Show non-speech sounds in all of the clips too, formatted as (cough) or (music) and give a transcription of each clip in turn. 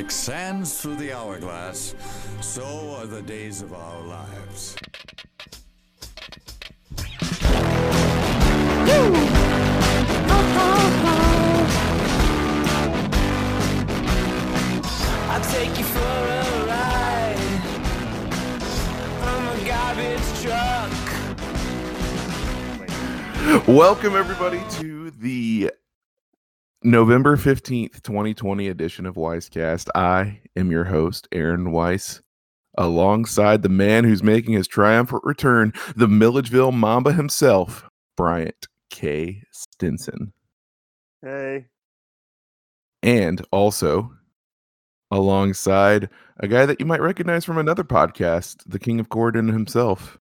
Like sands through the hourglass, so are the days of our lives. I'll take you for a ride. I'm a garbage truck. Welcome everybody to the November 15th, 2020 edition of Weisscast. I am your host, Aaron Weiss, alongside the man who's making his triumphant return, the Milledgeville Mamba himself, Bryant K. Stinson. Hey, And also alongside a guy that you might recognize from another podcast, the King of Gordon himself,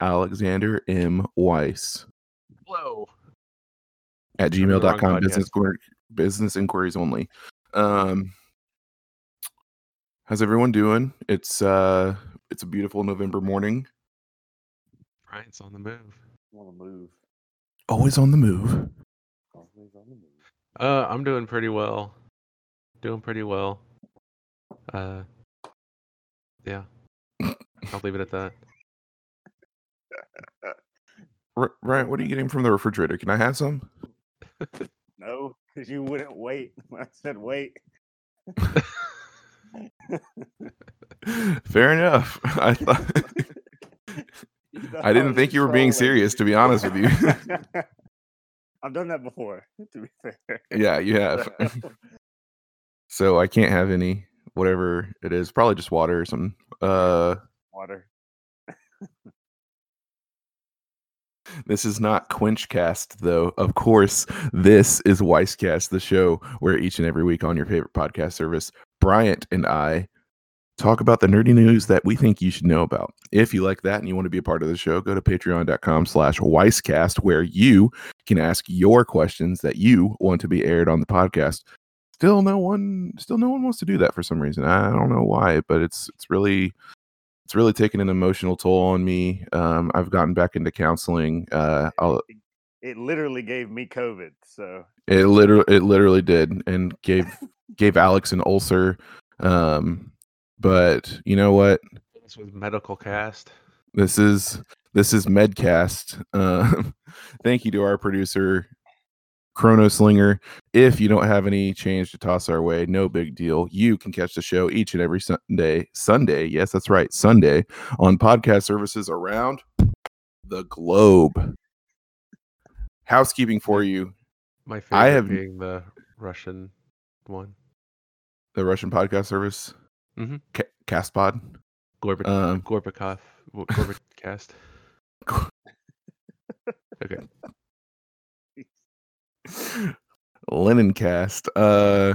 Alexander M. Weiss. Hello. at I'm in gmail.com podcast. business query- business inquiries only um how's everyone doing it's uh it's a beautiful november morning Bryant's on the move. want to move. always on the move Always on the move. Uh, I'm doing pretty well. Doing pretty well. Uh, yeah. (laughs) I'll leave it at that. R- ryan what are you getting from the refrigerator can i have some (laughs) No, because you wouldn't wait when (laughs) I said wait. (laughs) fair enough (laughs) i thought I didn't think you were being serious, to be honest with you. I've done that before, to be fair. yeah you have so i can't have any whatever it is probably just water or something uh Water. This is not Quenchcast, though. Of course, this is Weisscast, the show where each and every week on your favorite podcast service, Bryant and I talk about the nerdy news that we think you should know about. If you like that and you want to be a part of the show, go to patreon.com slash Weisscast, where you can ask your questions that you want to be aired on the podcast. Still no one still no one wants to do that for some reason. I don't know why, but it's it's really it's really taken an emotional toll on me. Um, I've gotten back into counseling. Uh, I'll, It, it literally gave me COVID. So it literally, it literally did, and gave (laughs) gave Alex an ulcer. Um, but you know what? This was medical cast. This is this is Medcast. Uh, (laughs) thank you to our producer, Chrono Slinger. If you don't have any change to toss our way, no big deal. You can catch the show each and every Sunday. Sunday, yes, that's right, Sunday on podcast services around the globe. Housekeeping for you: My favorite I have- being the Russian one. the Russian podcast service, Mm-hmm. Ca- Castpod. Gorbak Um, Gorbakov. w- cast. (laughs) Okay. Linen Cast. Uh,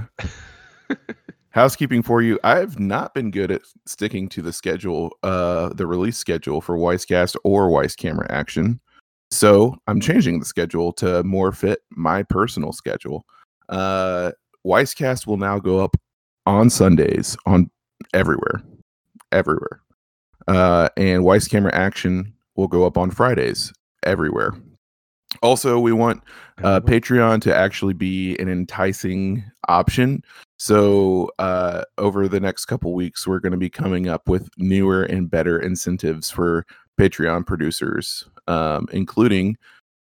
housekeeping for you. I've not been good at sticking to the schedule, uh, the release schedule for Weisscast or Weiss Camera Action. So I'm changing the schedule to more fit my personal schedule. Uh, Weisscast will now go up on Sundays on everywhere, everywhere. Uh, and Weiss Camera Action will go up on Fridays everywhere. Also, we want uh, Patreon to actually be an enticing option. So, uh, over the next couple weeks, we're going to be coming up with newer and better incentives for Patreon producers, um, including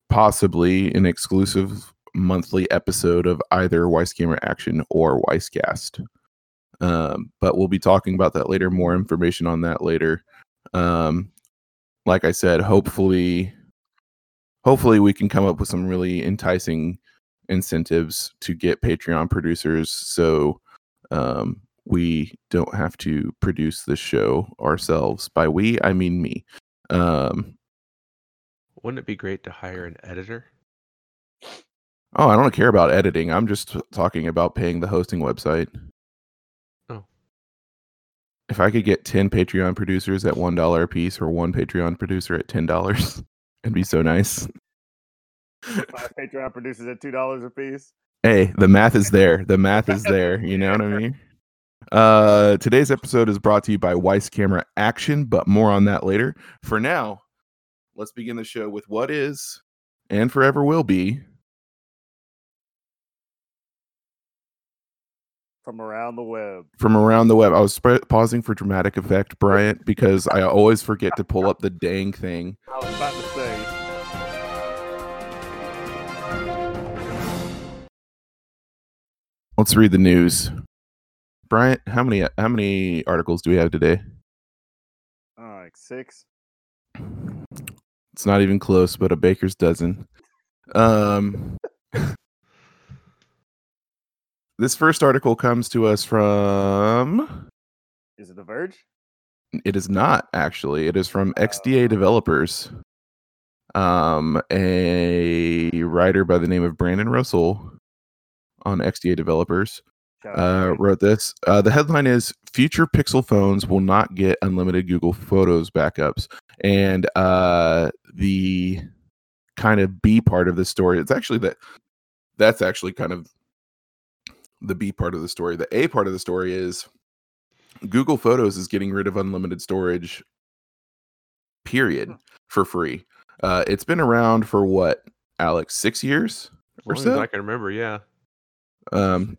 possibly an exclusive monthly episode of either Weiss Camera Action or Weisscast. Um, but we'll be talking about that later. More information on that later. Um, like I said, hopefully hopefully we can come up with some really enticing incentives to get Patreon producers so um, we don't have to produce the show ourselves. By we, I mean me. Um, Wouldn't it be great to hire an editor? Oh, I don't care about editing. I'm just talking about paying the hosting website. Oh. If I could get 10 Patreon producers at $1 a piece or one Patreon producer at $10, (laughs) It'd be so nice. My Patreon produces at two dollars a piece. Hey, the math is there. The math is (laughs) there. You know what I mean? Uh, today's episode is brought to you by Weiss Camera Action, but more on that later. For now, let's begin the show with what is and forever will be from around the web. from around the web. I was sp- pausing for dramatic effect, Bryant, because I always forget to pull up the dang thing. I was about to say. Let's read the news. Bryant, how many how many articles do we have today? Uh, like six. It's not even close, but a baker's dozen. Um, (laughs) this first article comes to us from. Is it The Verge? It is not actually. It is from XDA developers. Um, a writer by the name of Brandon Russell on XDA developers uh, wrote this. Uh, the headline is Future Pixel phones will not get unlimited Google Photos backups. And uh, the kind of B part of the story, it's actually that that's actually kind of the B part of the story. The A part of the story is Google Photos is getting rid of unlimited storage, period, for free. Uh, it's been around for what, Alex, six years As or long as so? I can remember, yeah. Um,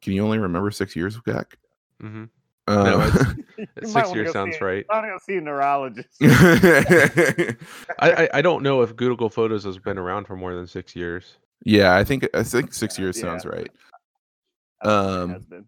can you only remember six years back? hmm Uh, No, it's- (laughs) (laughs) You Six years sounds see- right. I'm gonna see a neurologist. (laughs) I, I I don't know if Google Photos has been around for more than six years. yeah, I think I think six years yeah. sounds right. I don't think it Um.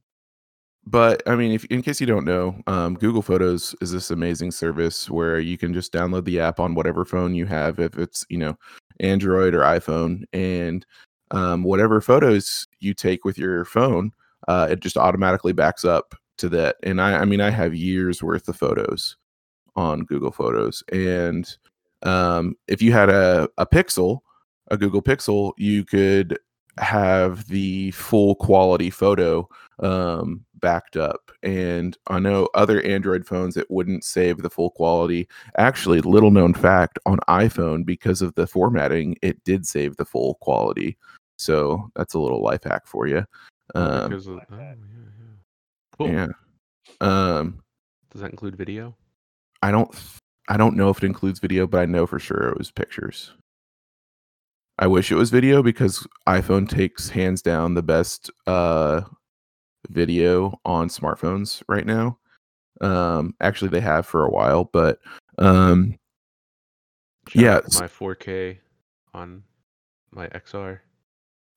But I mean, if in case you don't know, um, Google Photos is this amazing service where you can just download the app on whatever phone you have, if it's you know Android or iPhone, and um, whatever photos you take with your phone, uh, it just automatically backs up to that. And I, I mean, I have years worth of photos on Google Photos, and um, if you had a a Pixel, a Google Pixel, you could have the full quality photo um backed up and i know other android phones it wouldn't save the full quality actually little known fact on iphone because of the formatting it did save the full quality so that's a little life hack for you um because of, oh, that. yeah, yeah. Cool. yeah um Does that include video? i don't i don't know if it includes video but i know for sure it was pictures i wish it was video because iphone takes hands down the best uh video on smartphones right now. Um actually they have for a while but um Shout Yeah, out to s- my 4K on my XR.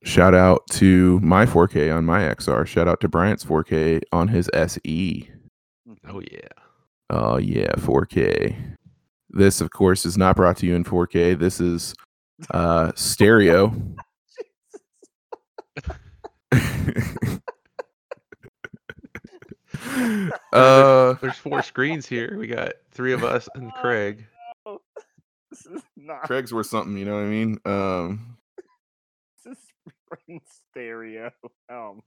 shout out to my 4k on my xr shout out to bryant's 4k on his se Oh yeah. oh yeah 4k this of course is not brought to you in 4k this is uh stereo (laughs) uh There's four screens here. We got three of us and (laughs) Craig. Oh, (laughs) this is not. craig's worth something you know what i mean um This is freaking stereo. Um,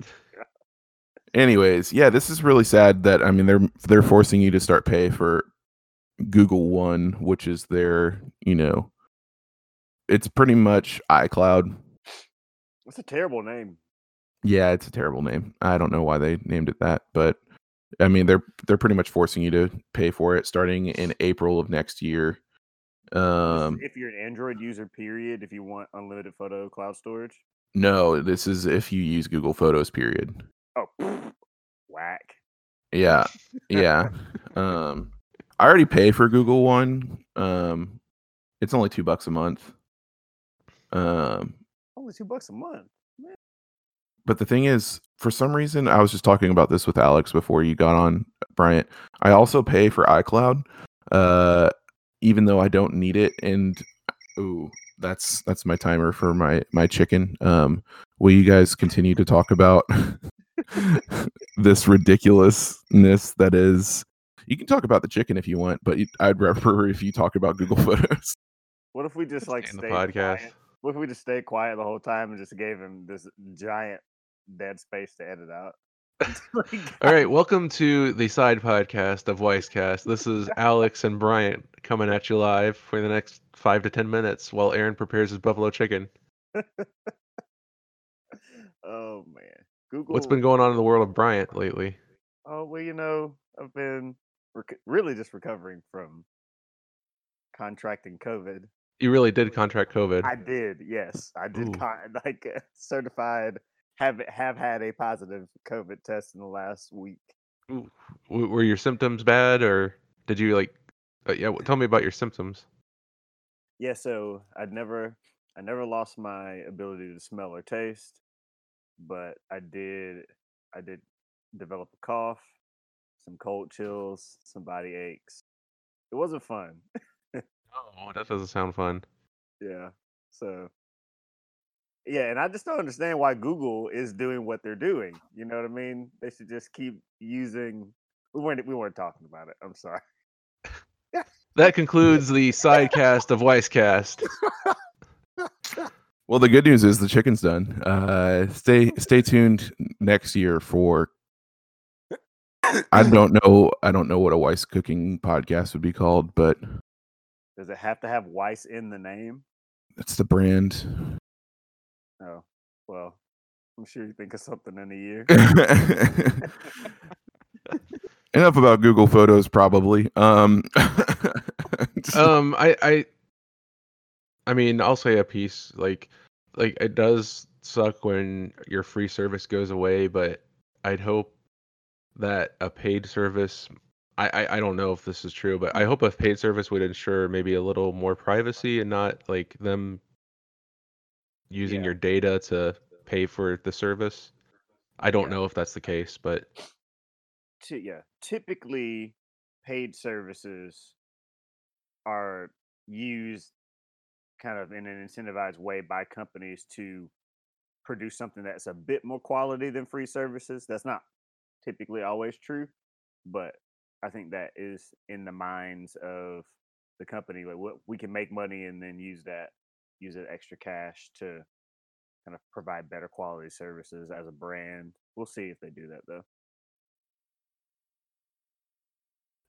anyways yeah this is really sad that i mean they're they're forcing you to start pay for google one which is their you know it's pretty much icloud. It's a terrible name. yeah it's a terrible name. I don't know why they named it that but i mean they're they're pretty much forcing you to pay for it starting in april of next year. Um if you're an Android user, period, if you want unlimited photo cloud storage. no this is if you use google photos period. Oh, whack. yeah yeah. (laughs) Um i already pay for google one. Um it's only two bucks a month um Only two bucks a month. but the thing is for some reason i was just talking about this with alex before you got on bryant i also pay for icloud uh even though i don't need it and ooh that's that's my timer for my my chicken um will you guys continue to talk about (laughs) this ridiculousness that is you can talk about the chicken if you want but i'd (laughs) rather if you talk about google (laughs) photos What if we just like in the podcast. quiet? What if we just stay quiet the whole time and just gave him this giant dead space to edit out? (laughs) All right, welcome to the side podcast of Weisscast. This is (laughs) Alex and Bryant coming at you live for the next five to ten minutes while Aaron prepares his buffalo chicken. (laughs) oh man, Google. What's been going on in the world of Bryant lately? Oh well, you know, I've been rec- really just recovering from contracting COVID. You really did contract COVID. I did, yes, I did. Con- (laughs) like uh, certified have have had a positive COVID test in the last week. W- were your symptoms bad, or did you like? Uh, yeah, tell me about your symptoms. Yeah, so I'd never I never lost my ability to smell or taste, but I did I did develop a cough, some cold chills, some body aches. It wasn't fun. (laughs) Oh, that doesn't sound fun. Yeah. So yeah, and I just don't understand why Google is doing what they're doing. You know what I mean? They should just keep using. We weren't we weren't talking about it. I'm sorry. That concludes the (laughs) sidecast of Weisscast. Well, the good news is the chicken's done. Uh, stay stay tuned next year for. I don't know. I don't know what a Weiss cooking podcast would be called, but Does it have to have Weiss in the name? that's the brand. Oh, well, I'm sure you think of something in a year. (laughs) Enough about Google Photos, probably. Um, (laughs) um, I, I, I mean, I'll say a piece. Like, like it does suck when your free service goes away, but I'd hope that a paid service. I, I, I don't know if this is true, but I hope a paid service would ensure maybe a little more privacy and not like them using Yeah. your data to pay for the service. I don't Yeah. know if that's the case, but Ty- yeah, typically paid services are used kind of in an incentivized way by companies to produce something that's a bit more quality than free services. That's not typically always true, but I think that is in the minds of the company. Like, what we can make money and then use that, use that extra cash to kind of provide better quality services as a brand. We'll see if they do that though.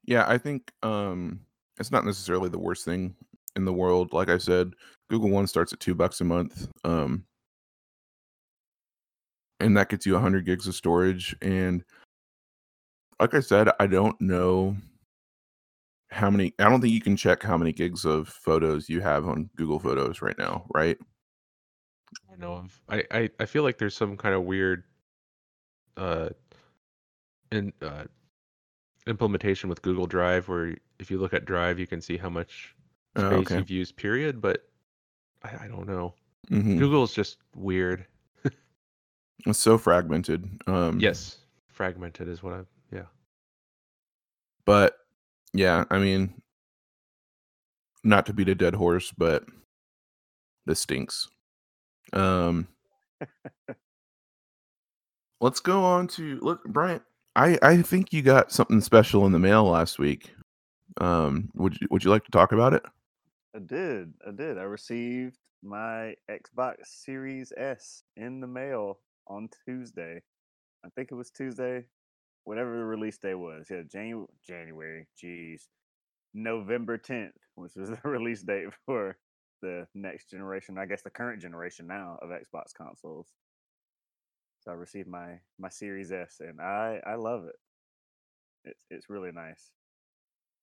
yeah, I think um, it's not necessarily the worst thing in the world. Like I said, Google One starts at two bucks a month, um, and that gets you 100 gigs of storage. And like I said, I don't know how many. I don't think you can check how many gigs of photos you have on Google Photos right now, right? I know of. I, I, I feel like there's some kind of weird uh in uh implementation with Google Drive where if you look at Drive you can see how much Oh, space okay. you've used period, but I, I don't know. hmm Google's just weird. (laughs) It's so fragmented. Um, Yes. Fragmented is what I. but yeah, I mean, not to beat a dead horse, but this stinks. Um, (laughs) let's go on to look, Bryant. I I think you got something special in the mail last week. Um, would you would you like to talk about it? I did. I did. I received my Xbox Series S in the mail on Tuesday. I think it was Tuesday, whatever the release day was. Yeah, Janu- January. Jeez. November 10th, which was (laughs) the release date for the next generation, I guess the current generation now of Xbox consoles. So I received my my Series S and I I love it. It's it's really nice.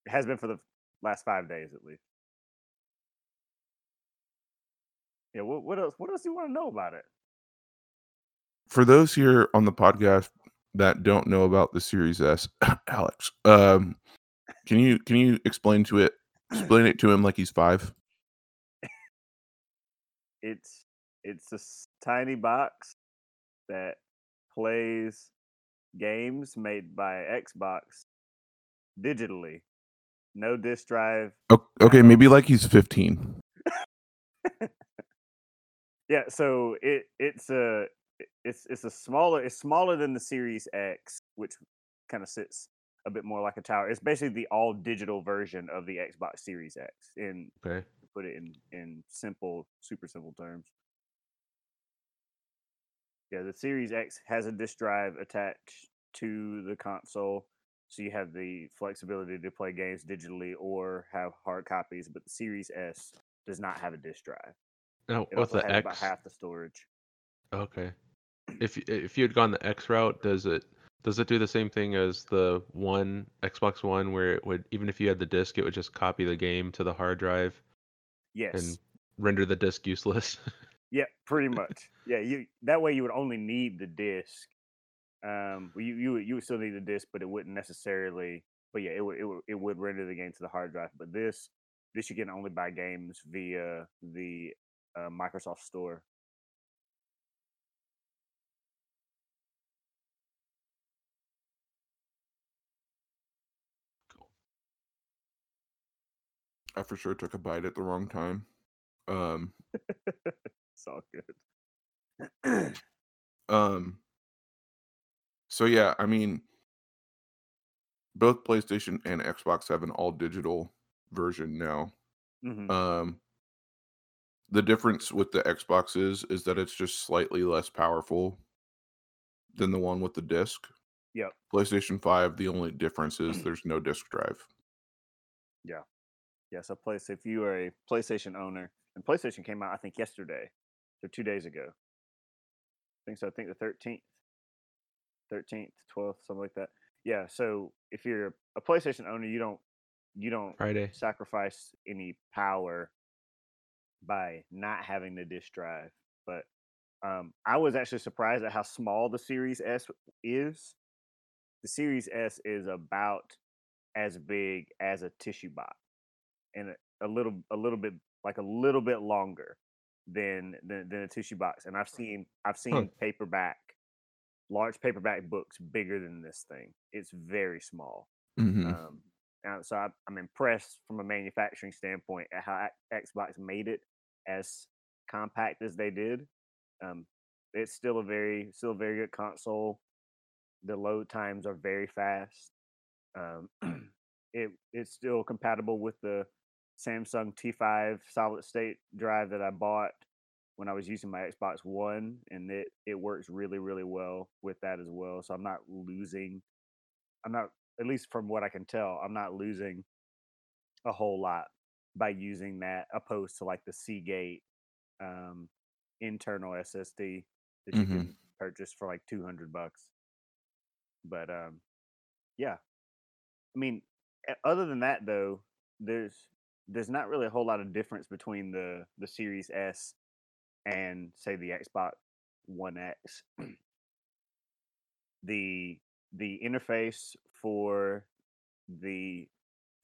It has been for the last 5 days at least. Yeah, what, what else? What else do you want to know about it? For those here on the podcast that don't know about the Series S, (coughs) Alex, um, can you can you explain to it explain it to him like he's five? It's it's a tiny box that plays games made by Xbox digitally. No disk drive. Okay, maybe like he's fifteen. (laughs) Yeah, so it it's a it's it's a smaller it's smaller than the Series X, which kind of sits a bit more like a tower. It's basically the all digital version of the Xbox Series X. In Okay. put it in in simple, super simple terms. Yeah, the Series X has a disk drive attached to the console, so you have the flexibility to play games digitally or have hard copies. But the Series S does not have a disk drive. Now It with the has about half the storage. Okay. If if you had gone the X route, does it does it do the same thing as the one Xbox One where it would even if you had the disc it would just copy the game to the hard drive Yes, and render the disc useless? (laughs) Yeah, pretty much. Yeah, you that way you would only need the disc. Um, you you would- you would still need the disc, but it wouldn't necessarily. But yeah, it would it would it would render the game to the hard drive. But this this you can only buy games via the uh, Microsoft Store. I for sure took a bite at the wrong time. Um, (laughs) It's all good. (clears throat) um, so yeah, I mean, both PlayStation and Xbox have an all digital version now. Mhm. Um, the difference with the Xbox is is that it's just slightly less powerful than the one with the disc. Yep. PlayStation 5, the only difference is (clears throat) there's no disk drive. Yeah, so place if you are a PlayStation owner, and PlayStation came out I think yesterday, or two days ago. I think so. I think the thirteenth, thirteenth, twelfth, something like that. Yeah. So if you're a PlayStation owner, you don't you don't Friday. sacrifice any power by not having the disk drive. But um, I was actually surprised at how small the Series S is. The Series S is about as big as a tissue box, and a, a little, a little bit, like a little bit longer than than, than a tissue box. And I've seen, I've seen paperback, large paperback books bigger than this thing. It's very small. Mhm. Um, and so I, I'm impressed from a manufacturing standpoint at how Xbox made it as compact as they did. Um, it's still a very, still a very good console. The load times are very fast. Um, (clears throat) it it's still compatible with the Samsung T5 solid state drive that I bought when I was using my Xbox One, and it it works really really well with that as well. So I'm not losing. I'm not at least from what I can tell, I'm not losing a whole lot by using that opposed to like the Seagate um, internal SSD that you Mhm. can purchase for like 200 bucks. But um, yeah, I mean, other than that though, there's there's not really a whole lot of difference between the the Series S and say the Xbox One X. (clears throat) the the interface for the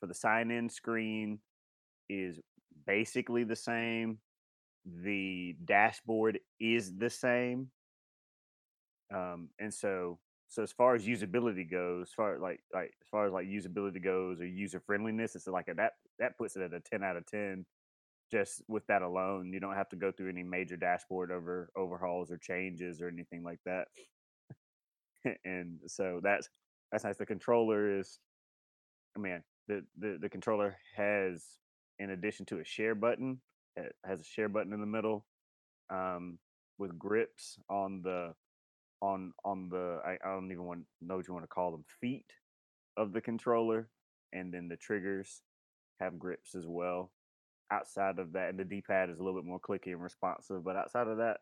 for the sign in screen is basically the same. The dashboard is the same. Um, and so so as far as usability goes, as far like like as far as like usability goes or user friendliness, it's like a, that that puts it at a ten out of ten. Just with that alone, you don't have to go through any major dashboard over overhauls or changes or anything like that. (laughs) and so that's that's nice. The controller is, I mean, the the the controller has, in addition to a share button, it has a share button in the middle, um, with grips on the on on the I, I don't even want know what you want to call them feet of the controller, and then the triggers have grips as well. Outside of that, and the D pad is a little bit more clicky and responsive, but outside of that,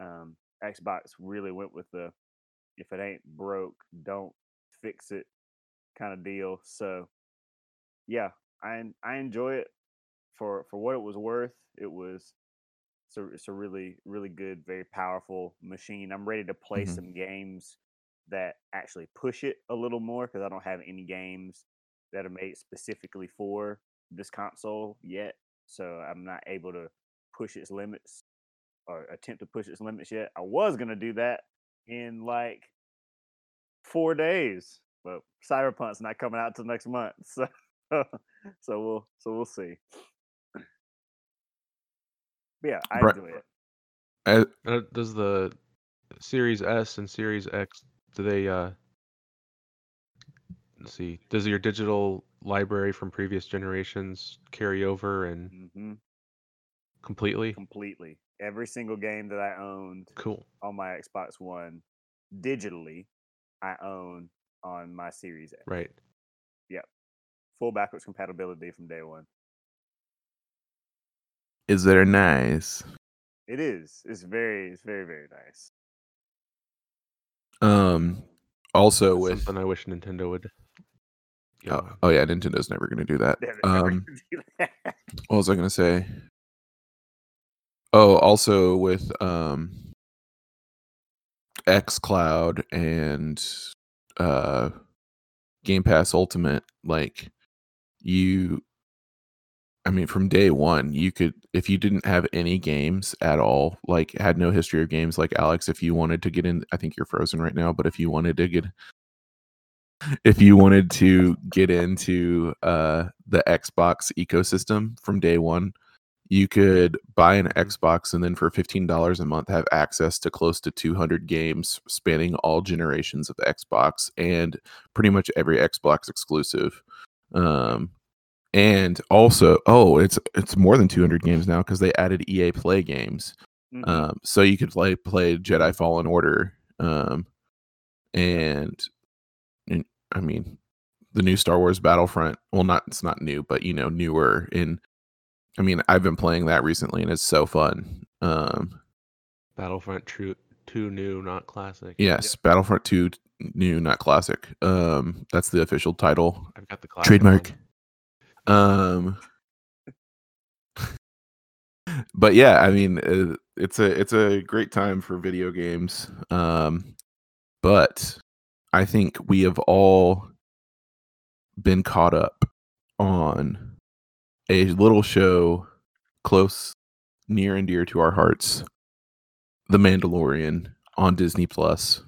um, Xbox really went with the if it ain't broke, don't fix it kind of deal. So yeah, I I enjoy it for for what it was worth. It was it's a, it's a really really good, very powerful machine. I'm ready to play Mhm. some games that actually push it a little more because I don't have any games that are made specifically for this console yet. So I'm not able to push its limits or attempt to push its limits yet. I was gonna do that in like four days, but Cyberpunk's not coming out till next month, (laughs) so so we'll so we'll see. But yeah, I Right. enjoy it. Uh, Uh, does the Series S and Series X do they uh let's see does your digital library from previous generations carry over and hmm completely Completely, every single game that I owned cool on my Xbox One digitally, I own on my Series X. right Yep. Full backwards compatibility from day one. Is there nice? It is. It's very. It's very very nice. Um, also That's with something I wish Nintendo would get oh, oh yeah, Nintendo's never gonna do that. Um, gonna do that. (laughs) what was I gonna say? Oh, also with um X Cloud and uh Game Pass Ultimate, like you I mean from day 1, you could if you didn't have any games at all, like had no history of games like Alex, if you wanted to get in I think you're frozen right now, but if you wanted to get if you wanted to get into uh the Xbox ecosystem from day 1, you could buy an Xbox and then for $15 a month have access to close to 200 games spanning all generations of Xbox and pretty much every Xbox exclusive. Um, and also, oh, it's it's more than 200 games now because they added EA Play games. Mhm. Um, so you could play play Jedi Fallen Order, um, and, and I mean the new Star Wars Battlefront. Well, not it's not new, but you know newer. In I mean, I've been playing that recently, and it's so fun. Um, Battlefront True Two New, not classic. yes, Battlefront Two new, not classic. Um, that's the official title. I've got the classic Trademark. one. Um, but yeah, I mean, uh, it's a it's a great time for video games. Um, but I think we have all been caught up on a little show close, near and dear to our hearts, The Mandalorian on Disney Plus.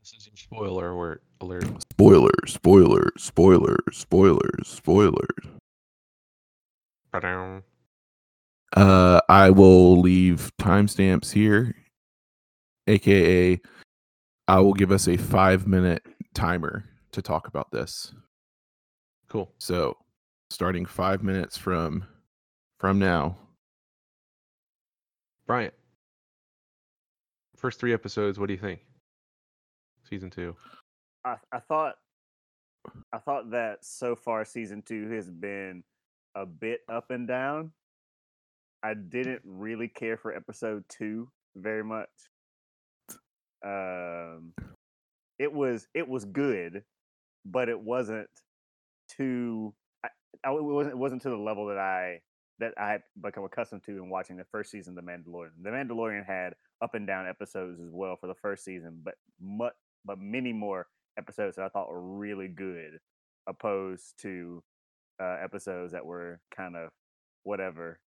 This is your spoiler alert. Alert. Spoilers, spoilers, spoilers, spoilers, spoilers. Ba-dum. Uh, I will leave timestamps here, aka, I will give us a five minute timer to talk about this. Cool. So, starting five minutes from from now. Bryant. First three episodes. What do you think? Season two. I, I thought I thought that so far season two has been a bit up and down. I didn't really care for episode two very much. Um, it was it was good, but it wasn't too. I, I it wasn't it wasn't to the level that I that I had become accustomed to in watching the first season of The Mandalorian. The Mandalorian had up and down episodes as well for the first season, but much but many more episodes that I thought were really good, opposed to uh, episodes that were kind of whatever.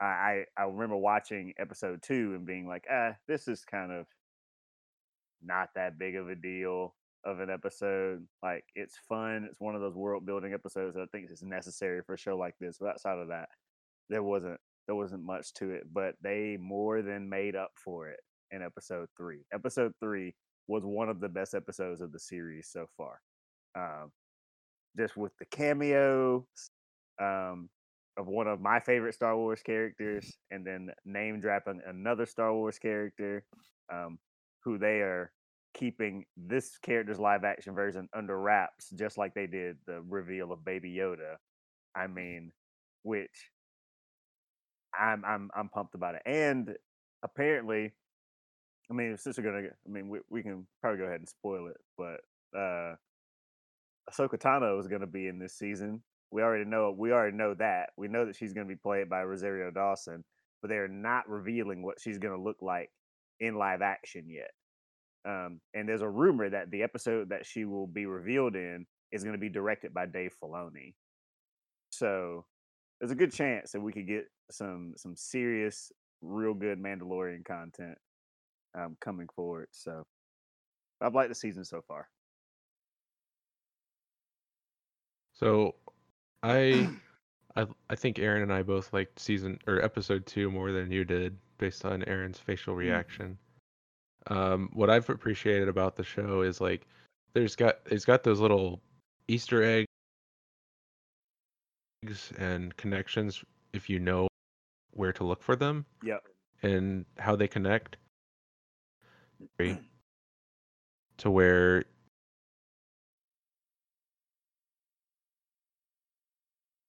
I, I I remember watching episode two and being like, ah, this is kind of not that big of a deal of an episode. Like it's fun. It's one of those world building episodes that I think is necessary for a show like this. But outside of that, there wasn't there wasn't much to it. But they more than made up for it in episode three. Episode three was one of the best episodes of the series so far. Um, just with the cameo um, of one of my favorite Star Wars characters, and then name dropping another Star Wars character, um, who they are keeping this character's live action version under wraps, just like they did the reveal of Baby Yoda. I mean, which I'm I'm I'm pumped about it, and apparently, I mean, since we're gonna, I mean, we we can probably go ahead and spoil it, but uh, Ahsoka Tano is gonna be in this season. We already know we already know that. We know that she's gonna be played by Rosario Dawson, but they're not revealing what she's gonna look like in live action yet. Um, and there's a rumor that the episode that she will be revealed in is to be directed by Dave Filoni. So there's a good chance that we could get some some serious, real good Mandalorian content um, coming forward. So I've liked the season so far. So, I, (clears throat) I, I think Aaron and I both liked season or episode two more than you did, based on Aaron's facial reaction. Um, what I've appreciated about the show is like, there's got it's got those little Easter eggs and connections if you know where to look for them Yeah. and how they connect to where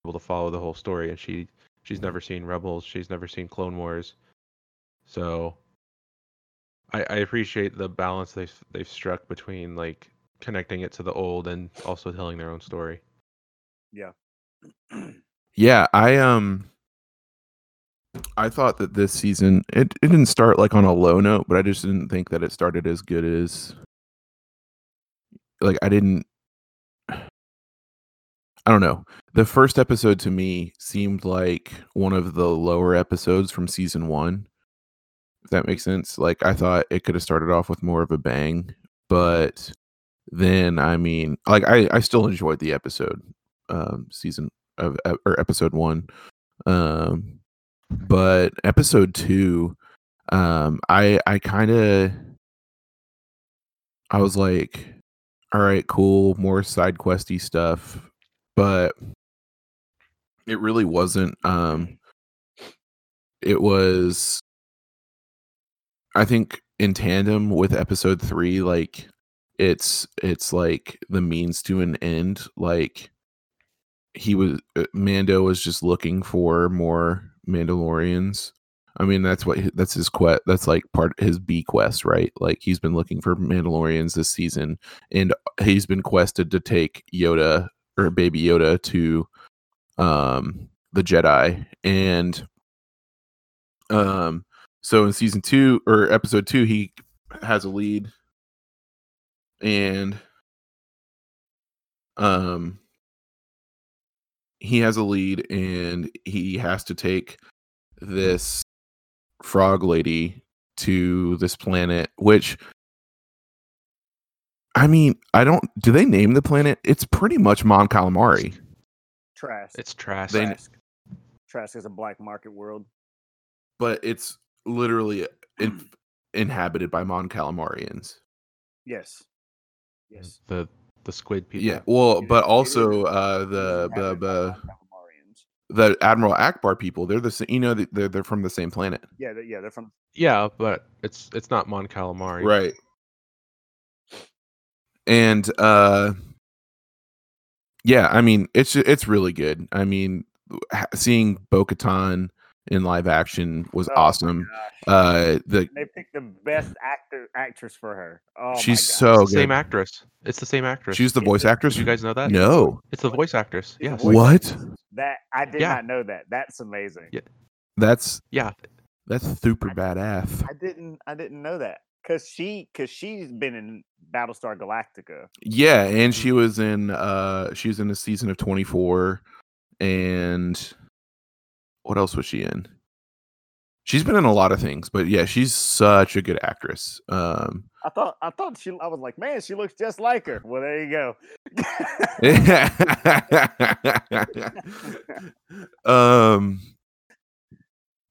able to follow the whole story and she she's never seen rebels she's never seen clone wars. So i i appreciate the balance they've they've struck between like connecting it to the old and also telling their own story. Yeah. (clears throat) Yeah, I um I thought that this season it, it didn't start like on a low note, but I just didn't think that it started as good as like I didn't (sighs) I don't know. The first episode to me seemed like one of the lower episodes from season 1. If that makes sense. Like I thought it could have started off with more of a bang, but then I mean, like I I still enjoyed the episode um season of or episode 1. Um but episode 2 um I I kind of I was like all right, cool, more side questy stuff, but it really wasn't um it was I think in tandem with episode 3 like it's it's like the means to an end like he was uh, Mando was just looking for more Mandalorians. I mean that's what that's his quest that's like part his B quest, right? Like he's been looking for Mandalorians this season and he's been quested to take Yoda or baby Yoda to um the Jedi and um so in season 2 or episode 2 he has a lead and um he has a lead and he has to take mm-hmm. this frog lady to this planet which I mean, I don't do they name the planet? It's pretty much Mon Calamari. Trask. It's trash. They- Trask. Trask is a black market world. but it's literally in, (clears throat) inhabited by Mon Calamarians. Yes. Yes. the the squid people. Yeah, well, but also uh, the the the the Admiral Ackbar people. They're the sa- you know they're they're from the same planet, Yeah, they- yeah, they're from. Yeah, but it's it's not Mon Calamari. right? And uh, yeah, I mean it's it's really good. I mean, seeing Bo-Katan in live action was Oh awesome. Uh, the They picked the best actor actress for her. Oh, she's so It's the same actress. It's the same actress. She's the Is voice it? actress. Did you guys know that? No, It's the voice actress. She's Yes. voice What? actress. That I did Yeah. not know that. That's amazing. Yeah. that's Yeah. that's super badass. I didn't. I didn't know that because she because she's been in Battlestar Galactica. Yeah, and she was in uh she was in a season of 24 and what else was she in? She's been in a lot of things, but yeah, she's such a good actress. Um I thought. I thought she. I was like, man, she looks just like her. Well, there you go. (laughs) um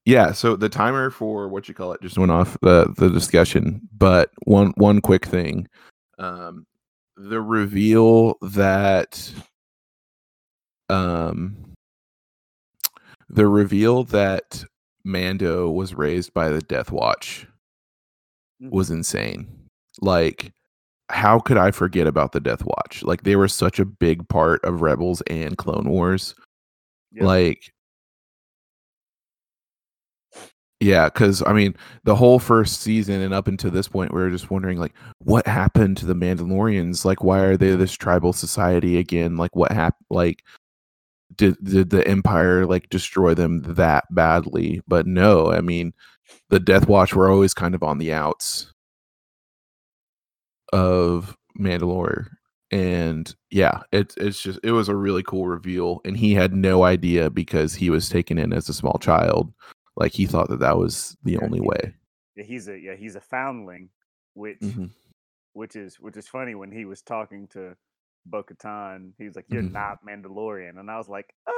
yeah so the timer for what you call it just went off the the discussion but one one quick thing um the reveal that um the reveal that mando was raised by the death watch Mhm. was insane. Like how could i forget about the death watch? Like they were such a big part of rebels and clone wars. Yep. like yeah because i mean the whole first season and up until this point we were just wondering like what happened to the mandalorians? Like why are they this tribal society again? Like what happened like did did the empire like destroy them that badly? But no i mean the death watch were always kind of on the outs of mandalore. And yeah it's it's just it was a really cool reveal and he had no idea because he was taken in as a small child. Like he thought that that was the Yeah, only he- way. yeah, he's a yeah he's a foundling, which Mhm. which is which is funny when he was talking to Bo-Katan. He was like, "You're Mhm. not Mandalorian," and I was like, uh.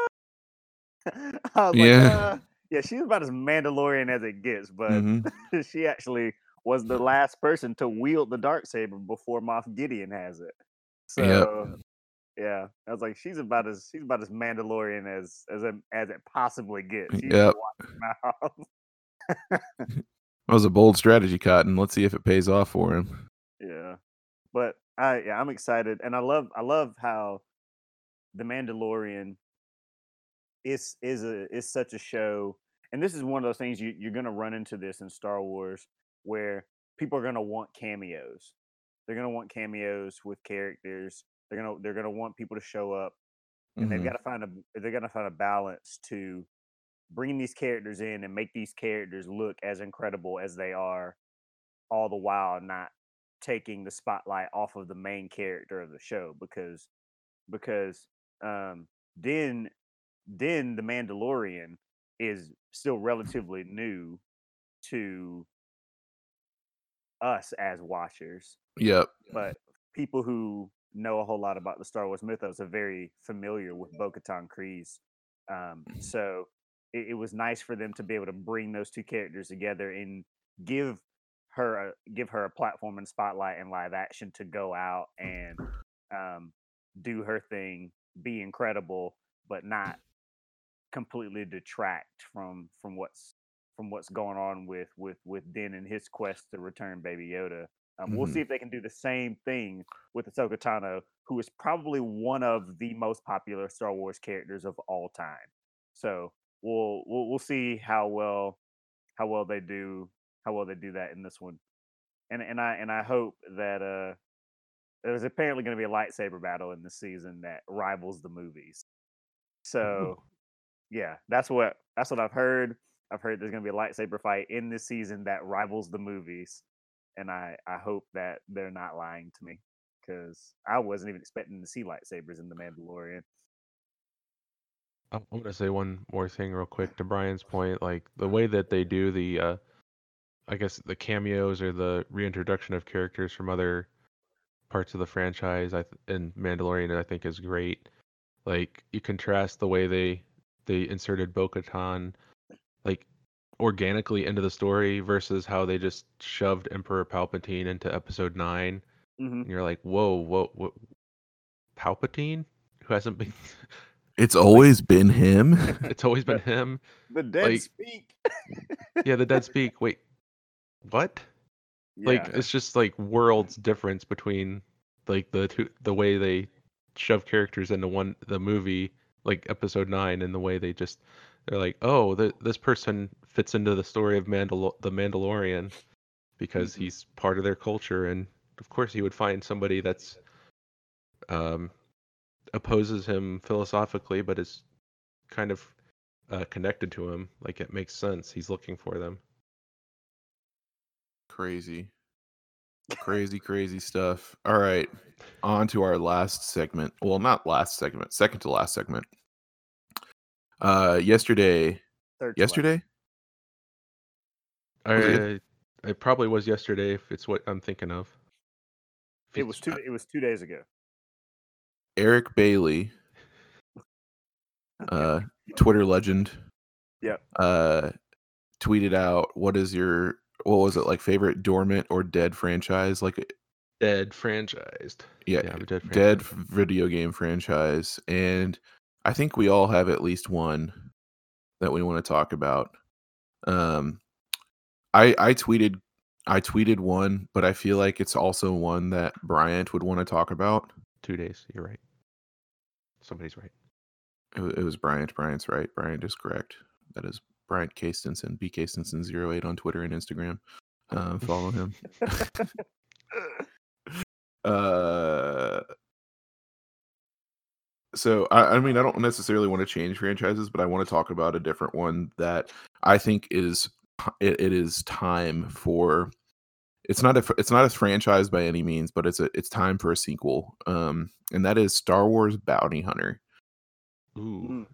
(laughs) I was Yeah. like, uh, yeah, she's about as Mandalorian as it gets, but Mhm. (laughs) she actually was the last person to wield the dark saber before Moff Gideon has it. So yeah, I was like, she's about as she's about as Mandalorian as as it, as it possibly gets. She's Yep. (laughs) that was a bold strategy cotton let's see if it pays off for him yeah, but I yeah, I'm excited, and I love I love how the Mandalorian is is a is such a show, and this is one of those things you you're gonna run into this in Star Wars where people are gonna want cameos. They're gonna want cameos with characters. They're gonna they're gonna want people to show up, and they've Mhm. got to find a they're gonna find a balance to bring these characters in and make these characters look as incredible as they are, all the while not taking the spotlight off of the main character of the show because because um then then the Mandalorian is still relatively new to us as watchers Yep. but people who know a whole lot about the Star Wars mythos are very familiar with Bo-Katan Kryze. Um, so it, it was nice for them to be able to bring those two characters together and give her a, give her a platform and spotlight and live action to go out and um, do her thing, be incredible, but not completely detract from from what's from what's going on with with with Din and his quest to return Baby Yoda. Um, We'll Mhm. see if they can do the same thing with Ahsoka Tano, who is probably one of the most popular Star Wars characters of all time. So we'll we'll, we'll see how well how well they do how well they do that in this one. And and I and I hope that uh there's apparently going to be a lightsaber battle in this season that rivals the movies. So yeah, that's what that's what I've heard. I've heard there's going to be a lightsaber fight in this season that rivals the movies, and I I hope that they're not lying to me because I wasn't even expecting to see lightsabers in the Mandalorian. I'm I'm gonna say one more thing real quick to Brian's point. Like the way that they do the, uh, I guess the cameos or the reintroduction of characters from other parts of the franchise, I th- and Mandalorian, I think is great. Like you contrast the way they they inserted Bo-Katan, like organically into the story versus how they just shoved Emperor Palpatine into Episode Nine, hmm and you're like, whoa, whoa, whoa Palpatine, who hasn't been. (laughs) (laughs) It's always been him. it's always been him. The dead Like- speak. (laughs) Yeah, the dead speak. Wait, what? Like it's just like worlds difference between like the two the way they shove characters into one the movie like episode 9 and the way they just they're like, "Oh, th- this person fits into the story of Mandal- the Mandalorian because Mhm. he's part of their culture and of course he would find somebody that's um opposes him philosophically but is kind of uh, connected to him like it makes sense he's looking for them crazy. Crazy, crazy stuff. All right. On to our last segment. Well, not last segment, second to last segment. Uh yesterday. Third. Yesterday? Was it I, it probably was yesterday if it's what I'm thinking of. If It was two. It was two days ago. Eric Bailey, (laughs) uh Twitter legend. Yeah. Uh tweeted out what is your what was it like favorite dormant or dead franchise? Like dead franchised. yeah, Yeah, dead. dead video game franchise and i think we all have at least one that we want to talk about um i i tweeted i tweeted one but i feel like it's also one that bryant would want to talk about Two days. You're right. Somebody's right. it, it was bryant bryant's right bryant is correct that is bryant k stinson bk stinson 08 on twitter and instagram um follow him. (laughs) Uh so I, I mean i don't necessarily want to change franchises but i want to talk about a different one that i think is it, it is time for it's not a it's not a franchise by any means but it's a it's time for a sequel um and that is star wars bounty hunter. Ooh.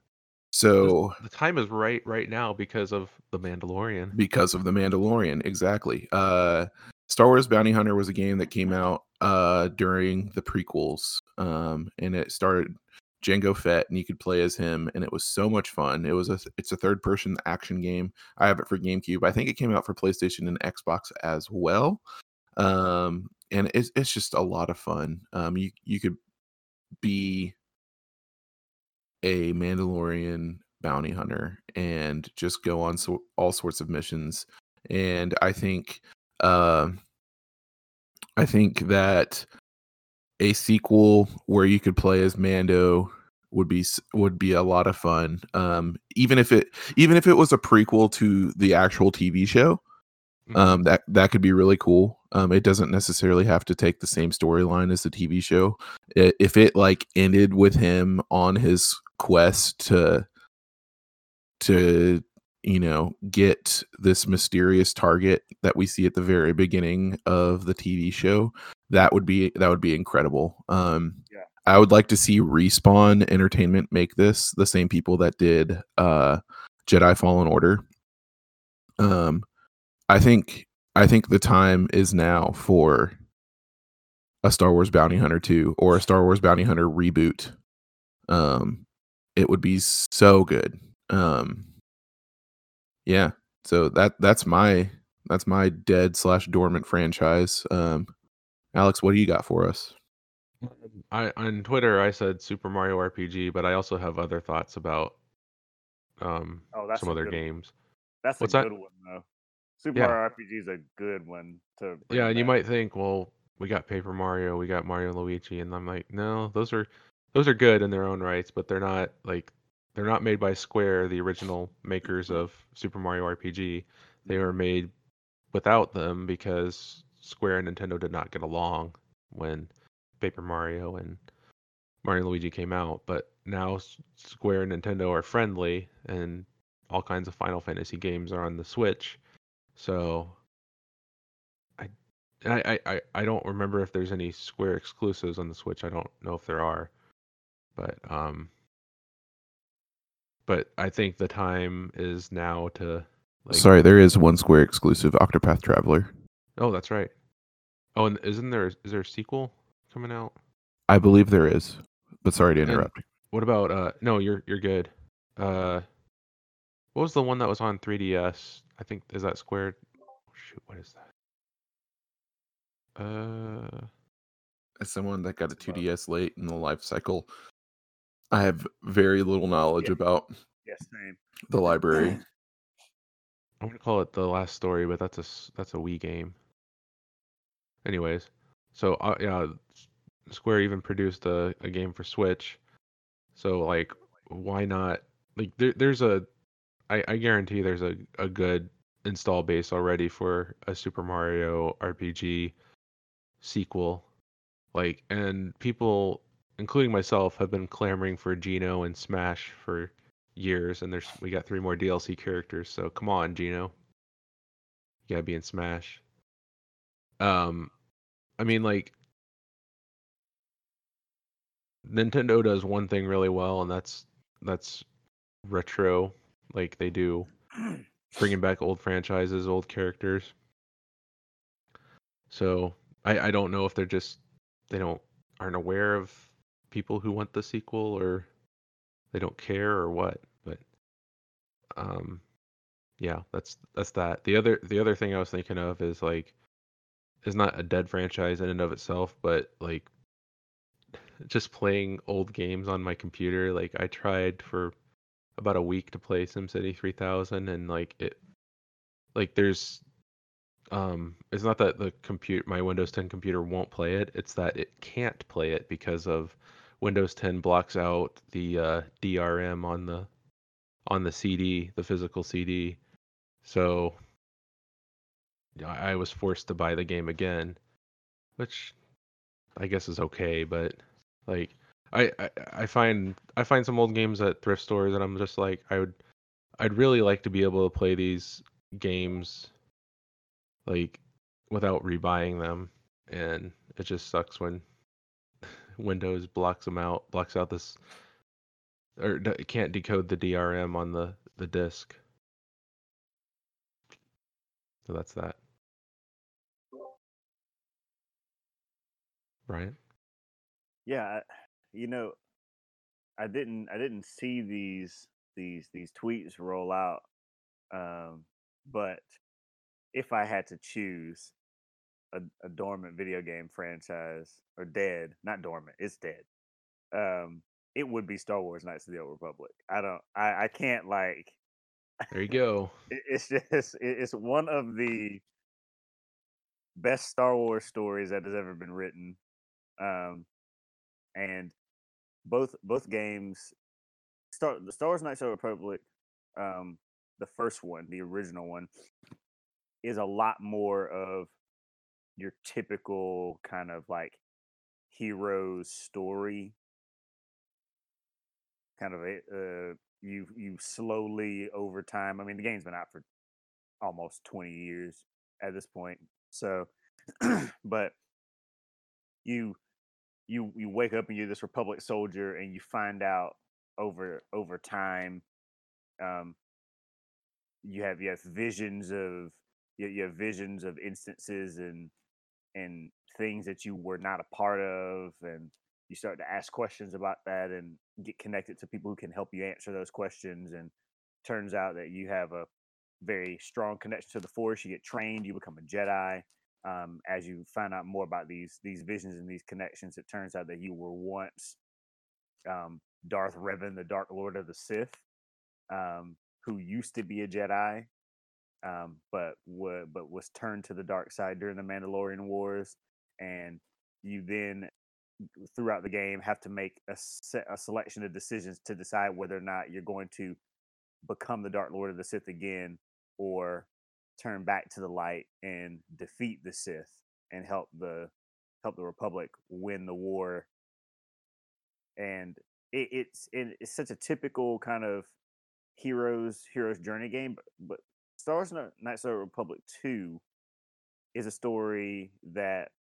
So The time is right right now because of the Mandalorian. because of the Mandalorian. Exactly. Uh, Star Wars Bounty Hunter was a game that came out uh, during the prequels, um, and it started Jango Fett, and you could play as him, and it was so much fun. It was a it's a third person action game. I have it for GameCube. I think it came out for PlayStation and Xbox as well. Um, and it's it's just a lot of fun. Um, you you could be a Mandalorian bounty hunter and just go on so, all sorts of missions. And I think, um, I think that a sequel where you could play as Mando would be would be a lot of fun. Um, even if it even if it was a prequel to the actual TV show, Mhm. um, that that could be really cool. Um, it doesn't necessarily have to take the same storyline as the TV show. If it like ended with him on his quest to to you know, get this mysterious target that we see at the very beginning of the TV show, that would be that would be incredible. Um, Yeah. I would like to see Respawn Entertainment make this the same people that did uh, Jedi Fallen Order. Um, I think I think the time is now for a Star Wars Bounty Hunter 2 or a Star Wars Bounty Hunter reboot. Um, it would be so good. Um, yeah. So that that's my that's my dead slash dormant franchise. Um, Alex, what do you got for us? I on Twitter I said Super Mario RPG, but I also have other thoughts about um Oh, that's some other good one. games. That's What's a that? good one though. Super Yeah. Mario RPG is a good one to. Yeah, and you might think, well, we got Paper Mario, we got Mario and Luigi, and I'm like, no, those are those are good in their own rights, but they're not like they're not made by Square, the original makers mm-hmm. of Super Mario RPG. They mm-hmm. were made without them because Square and Nintendo did not get along when Paper Mario and Mario Luigi came out. But now Square and Nintendo are friendly, and all kinds of Final Fantasy games are on the Switch. So I I, I, I don't remember if there's any Square exclusives on the Switch. I don't know if there are. But um but I think the time is now to like Sorry, there is one Square exclusive, Octopath Traveler. Oh, that's right. Oh, and isn't there is there a sequel coming out? I believe there is, but sorry to And- interrupt. What about uh no, you're you're good. Uh what was the one that was on 3DS? I think is that Square shoot, what is that? Uh As someone that got a 2DS late in the life cycle, I have very little knowledge Yeah. about Yes, same. the library. (clears throat) I'm gonna call it the last story, but that's a that's a Wii game. Anyways, so uh, yeah, Square even produced a, a game for Switch. So like, why not? Like, there, there's a, I, I guarantee there's a, a good install base already for a Super Mario RPG sequel. Like, and people, including myself, have been clamoring for Geno and Smash for years, and there's we got three more DLC characters. So come on, Geno, You gotta be in Smash. Um, I mean, like Nintendo does one thing really well, and that's that's retro. Like they do, bringing back old franchises, old characters. So I I don't know if they're just they don't aren't aware of people who want the sequel or they don't care or what, but um yeah, that's that's that. The other the other thing I was thinking of is like is not a dead franchise in and of itself, but like just playing old games on my computer. Like I tried for about a week to play SimCity 3000 and like it like there's um it's not that the compute my Windows 10 computer won't play it, it's that it can't play it because of Windows 10 blocks out the uh, DRM on the on the CD, the physical CD. So I was forced to buy the game again, which I guess is okay, but like I, I I find I find some old games at thrift stores and I'm just like I would I'd really like to be able to play these games like without rebuying them and it just sucks when Windows blocks them out, blocks out this or can't decode the DRM on the the disk. So that's that. Right? Yeah, you know, I didn't I didn't see these these these tweets roll out. Um, but if I had to choose a, a dormant video game franchise or dead, not dormant, it's dead. Um, it would be Star Wars Knights of the Old Republic. I don't I, I can't like There you (laughs) go. it- it's just it- it's one of the best Star Wars stories that has ever been written. Um, and both both games, Star the Star Wars Knights of the Republic, um, the first one, the original one, is a lot more of your typical kind of like hero's story, kind of a uh, you you slowly over time. I mean, the game's been out for almost twenty years at this point. So, (clears throat) but you you you wake up and you're this Republic soldier, and you find out over over time. Um, you have you have visions of you, you have visions of instances and and things that you were not a part of, and you start to ask questions about that and get connected to people who can help you answer those questions. And turns out that you have a very strong connection to the Force. You get trained, you become a Jedi. Um, as you find out more about these these visions and these connections, it turns out that you were once um, Darth Revan, the Dark Lord of the Sith, um, who used to be a Jedi, um, but wa- but was turned to the dark side during the Mandalorian Wars, and you then throughout the game have to make a, se- a selection of decisions to decide whether or not you're going to become the Dark Lord of the Sith again or turn back to the light and defeat the Sith and help the help the Republic win the war. And it, it's it, it's such a typical kind of heroes heroes journey game, but, but Star Wars Kni- Knights of the Republic Two is a story that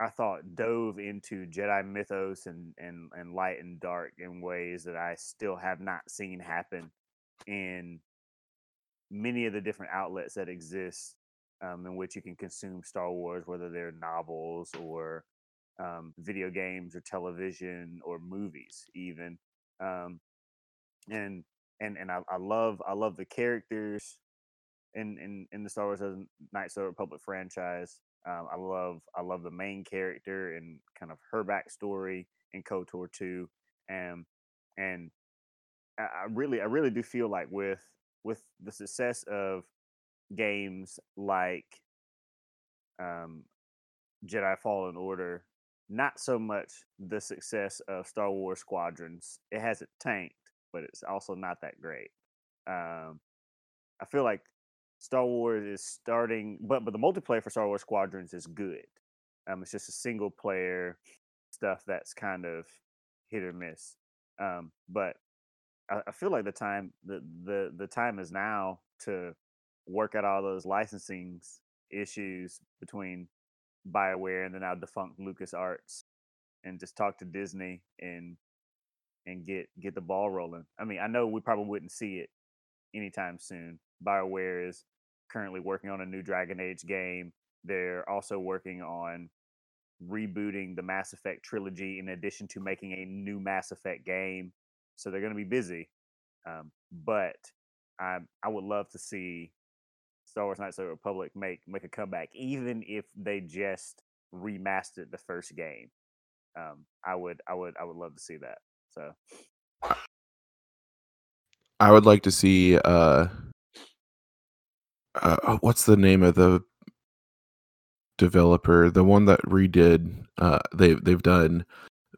I thought dove into Jedi mythos and and and light and dark in ways that I still have not seen happen in many of the different outlets that exist um, in which you can consume Star Wars, whether they're novels or um, video games or television or movies, even. Um, and and and I, I love I love the characters in in in the Star Wars as Knights of the Republic franchise. Um, I love I love the main character and kind of her backstory in KOTOR 2, and and I I really I really do feel like with with the success of games like um, Jedi Fallen Order, not so much the success of Star Wars Squadrons. It hasn't tanked, but it's also not that great. Um, I feel like Star Wars is starting, but but the multiplayer for Star Wars Squadrons is good. Um, it's just a single player stuff that's kind of hit or miss. Um, but I, I feel like the time the, the the time is now to work out all those licensing issues between Bioware and the now defunct LucasArts, and just talk to Disney and and get get the ball rolling. I mean, I know we probably wouldn't see it anytime soon. Bioware is currently working on a new Dragon Age game. They're also working on rebooting the Mass Effect trilogy in addition to making a new Mass Effect game. So they're going to be busy. Um, but I I would love to see Star Wars Knights of the Republic make make a comeback, even if they just remastered the first game. Um, I would I would I would love to see that. So I would like to see uh, uh oh, what's the name of the developer, the one that redid uh they they've done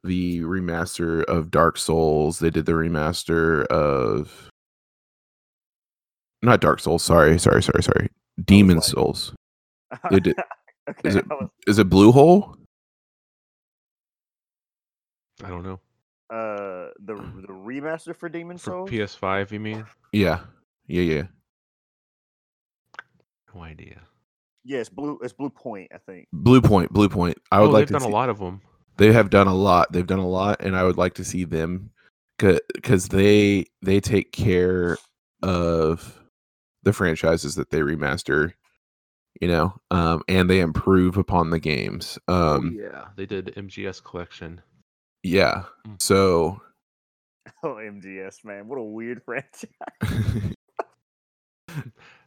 the remaster of Dark Souls. They did the remaster of not Dark Souls, sorry, sorry, sorry, sorry. Demon like- Souls. (laughs) They did- okay, is it I was- Is it Blue Hole? I don't know. uh the the remaster for Demon For Souls. PS5, you mean? Yeah. Yeah, yeah. No idea. Yeah, it's blue. It's Blue Point, I think. Blue Point, Blue Point. I would oh, like they've to done see, a lot of them. they have done a lot they've done a lot and i would like to see them because they they take care of the franchises that they remaster you know um and they improve upon the games um yeah, they did MGS collection. yeah Mm. so (laughs) Oh, MGS man, what a weird (laughs) franchise. (laughs)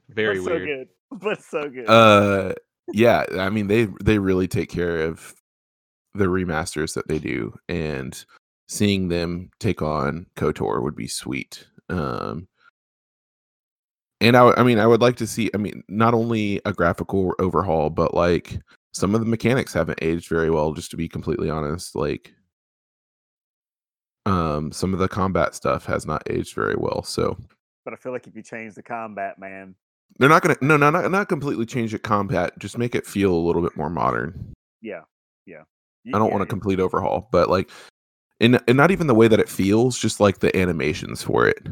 Very but so weird. good, (laughs) but so good. uh yeah i mean they they really take care of the remasters that they do and seeing them take on kotor would be sweet um and I, I mean i would like to see i mean not only a graphical overhaul but like some of the mechanics haven't aged very well just to be completely honest like um some of the combat stuff has not aged very well so but I feel like if you change the combat, man, they're not gonna no no not, not completely change the combat just make it feel a little bit more modern yeah, yeah. I don't Yeah, want a yeah. complete overhaul, but like and and not even the way that it feels, just like the animations for it.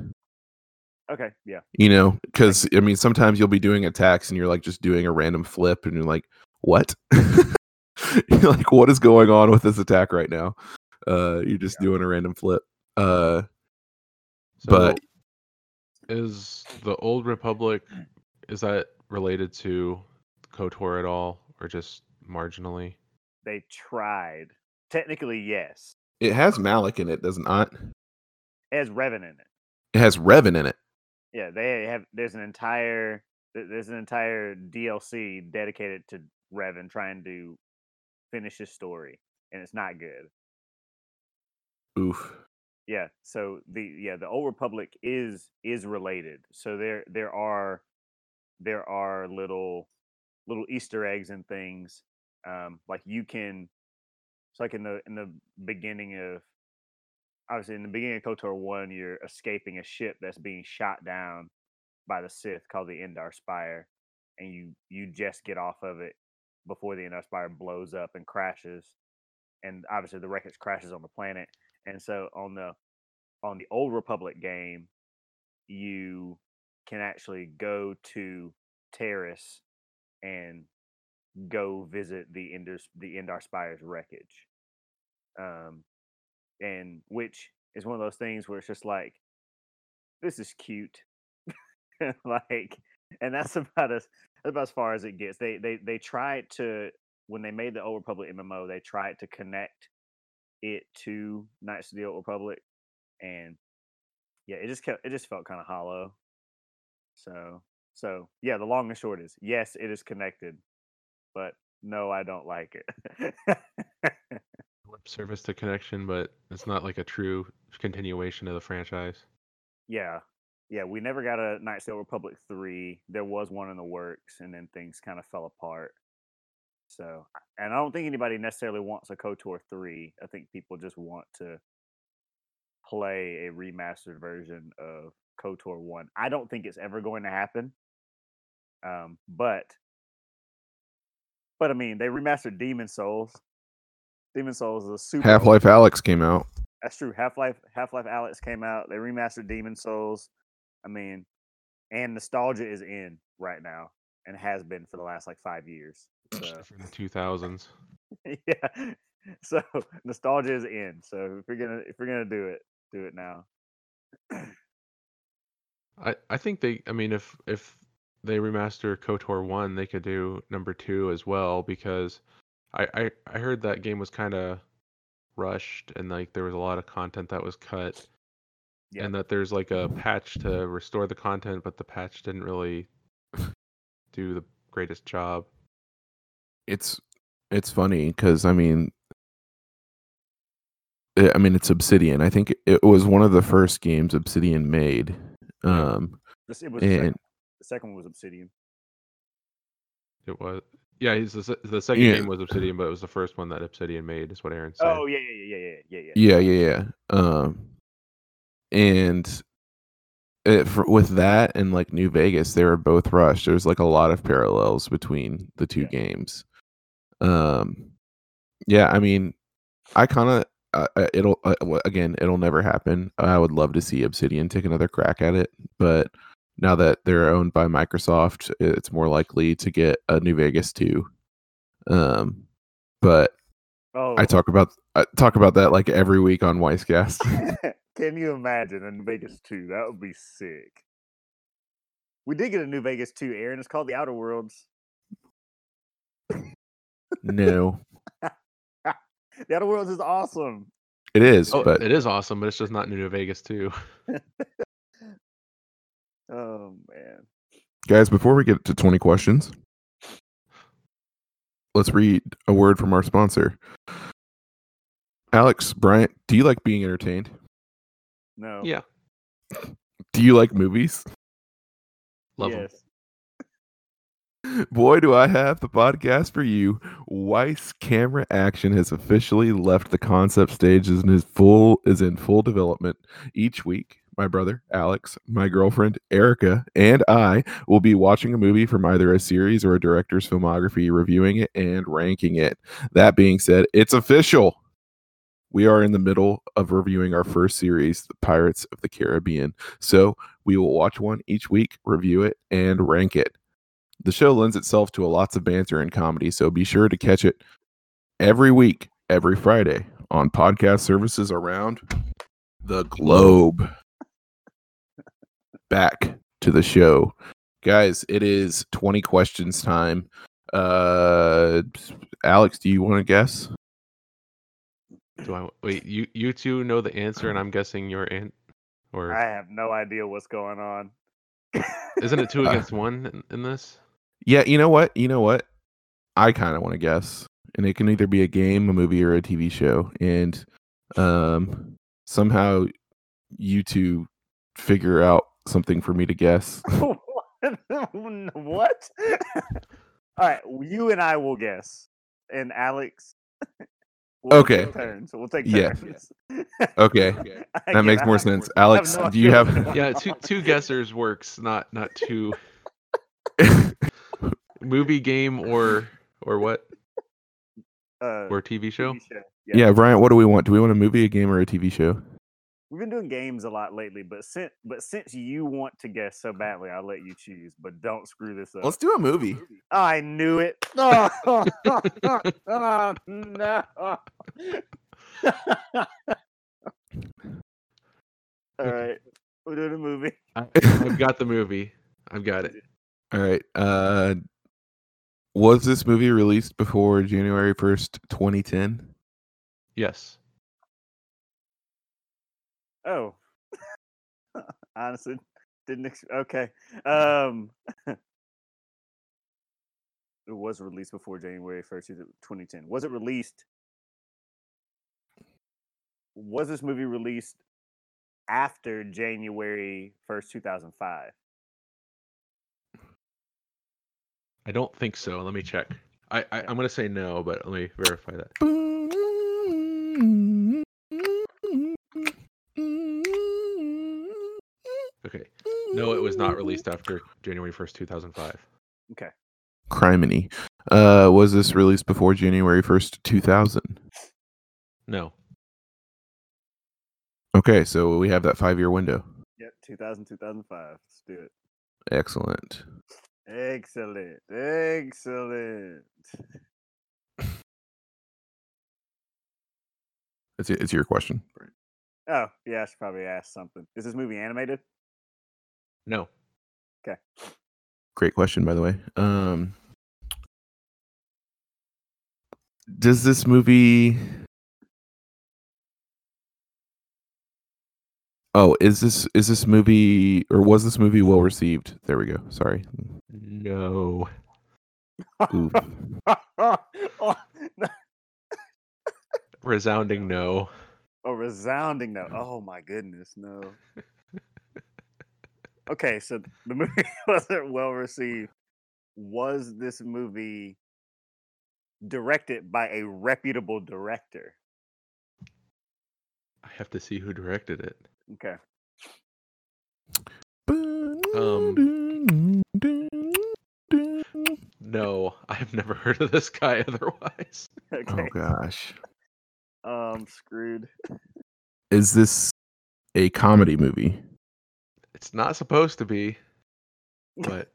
Okay, yeah. You know, because I mean, sometimes you'll be doing attacks and you're like just doing a random flip, and you're like, "What?" (laughs) you're like, "What is going on with this attack right now?" Uh, you're just doing a random flip. Uh, So But- is the old Republic (clears throat) is that related to KOTOR at all, or just marginally? They tried. Technically, yes. it has Malak in it, does not It has Revan in it. It has Revan in it. Yeah, they have. There's an entire. There's an entire DLC dedicated to Revan trying to finish his story, and it's not good. Oof. Yeah. So the yeah the Old Republic is is related. So there there are there are little little Easter eggs and things. Um, like you can. It's like in the in the beginning of obviously in the beginning of KOTOR one, you're escaping a ship that's being shot down by the Sith called the Endar Spire, and you you just get off of it before the Endar Spire blows up and crashes, and obviously the wreckage crashes on the planet. And so on the on the Old Republic game, you can actually go to Taris and go visit the Endar the Endar Spire's wreckage. Um, and which is one of those things where it's just like, this is cute, (laughs) like, and that's (laughs) about as about as far as it gets. They they they tried to when they made the Old Republic MMO, they tried to connect it to Knights of the Old Republic, and yeah, it just kept it just felt kind of hollow. So so yeah, the long and short is yes, it is connected, but no, I don't like it. (laughs) Lip service to connection, but it's not like a true continuation of the franchise. Yeah. Yeah, we never got a the Old Republic 3. There was one in the works, and then things kind of fell apart. So, and I don't think anybody necessarily wants a KOTOR 3. I think people just want to play a remastered version of KOTOR 1. I don't think it's ever going to happen. Um, but, but I mean, they remastered Demon Souls. Demon Souls is a super Half-Life Alyx came out. that's true. Half Life Half-Life Alyx came out. They remastered Demon Souls. I mean, and nostalgia is in right now and has been for the last like five years. So From the two thousands. (laughs) yeah. So (laughs) nostalgia is in. So if you're gonna if you're gonna do it, do it now. (clears throat) I, I think they I mean if if they remaster KOTOR one, they could do number two as well because I I, I heard that game was kind of rushed and like there was a lot of content that was cut Yeah. and that there's like a patch to restore the content, but the patch didn't really (laughs) do the greatest job. It's it's funny because I mean, I I mean it's Obsidian. I think it was one of the first games Obsidian made. Um, This, it was the, second, the second one was Obsidian. It was yeah, he's the, the second Yeah. game was Obsidian, but it was the first one that Obsidian made, is what Aaron said. Oh yeah, yeah, yeah, yeah, yeah, yeah, yeah. yeah, yeah, yeah. Um, and it, for, with that and like New Vegas, they were both rushed. There's like a lot of parallels between the two Yeah. games. Um, yeah, I mean, I kind of uh, uh, it'll uh, again, it'll never happen. I would love to see Obsidian take another crack at it, but now that they're owned by Microsoft, it's more likely to get a New Vegas too. Um, but Oh, I talk about I talk about that like every week on Weisscast. (laughs) (laughs) Can you imagine a New Vegas 2? That would be sick. We did get a New Vegas 2, Aaron. It's called The Outer Worlds. no, (laughs) The Outer Worlds is awesome. it is, Oh, but it is awesome, but it's just not in New Vegas too. (laughs) Oh man. guys, before we get to 20 questions, let's read a word from our sponsor. Alex Bryant, do you like being entertained? No. Yeah, Do you like movies? Love yes. Boy, do I have the podcast for you. Weiss Camera Action has officially left the concept stages and is full is in full development. Each week, my brother Alex, my girlfriend Erica, and I will be watching a movie from either a series or a director's filmography, reviewing it and ranking it. That being said, it's official. we are in the middle of reviewing our first series, The Pirates of the Caribbean. So we will watch one each week, review it, and rank it. The show lends itself to a lots of banter and comedy, so be sure to catch it every week, every Friday on podcast services around the globe. Back to the show. Guys, it is 20 questions time. Uh Alex, do you want to guess? Do I wait? You you two know the answer, and I'm guessing your an or I have no idea what's going on. isn't it two (laughs) Uh, against one in, in this? Yeah, you know what? You know what? I kind of want to guess. And it can either be a game, a movie, or a TV show. And um somehow you two figure out something for me to guess. (laughs) what? (laughs) (laughs) All right, you and I will guess, and Alex. will Okay. turns. We'll take turns. Yeah. turns. Okay. That makes more sense. I Alex, no do you have Yeah, two two guessers works, not not two movie, game, or or what (laughs) Uh, or TV show. TV show. Yeah, Brian, what do we want? Do we want a movie, a game, or a TV show? We've been doing games a lot lately, but since but since you want to guess so badly, I'll let you choose. But don't screw this up. Let's do a movie. I knew it. Oh, (laughs) oh, (laughs) no. All right, we're doing a movie. I, I've got the movie. I've got it. All right. Uh was this movie released before January 1st, 2010? Yes. Oh. (laughs) Honestly, didn't ex- okay. Um (laughs) It was released before January 1st, 2010. Was it released Was this movie released after January 1st, 2005? I don't think so. Let me check. I, I I'm gonna say no, but let me verify that. Okay. No, it was not released after January 1st, 2005. Okay. Criminy. Uh was this released before January 1st, 2000? No. Okay, so we have that 5-year window. Yep, 2000, 2005. Let's do it. Excellent. Excellent. Excellent. It's it's your question. Oh, yeah, I should probably ask something. Is this movie animated? No. Okay. Great question by the way. Um Does this movie Oh, is this is this movie or was this movie well received? There we go. Sorry. No. Ooh. (laughs) oh, Resounding no. a resounding no. Oh my goodness, no. (laughs) Okay, so the movie (laughs) wasn't well received. Was this movie directed by a reputable director? I have to see who directed it. Okay. Um, No, (laughs) I've never heard of this guy (laughs) otherwise. (laughs) Oh Okay. gosh. Um, screwed. Is this a comedy movie? It's not supposed to be, but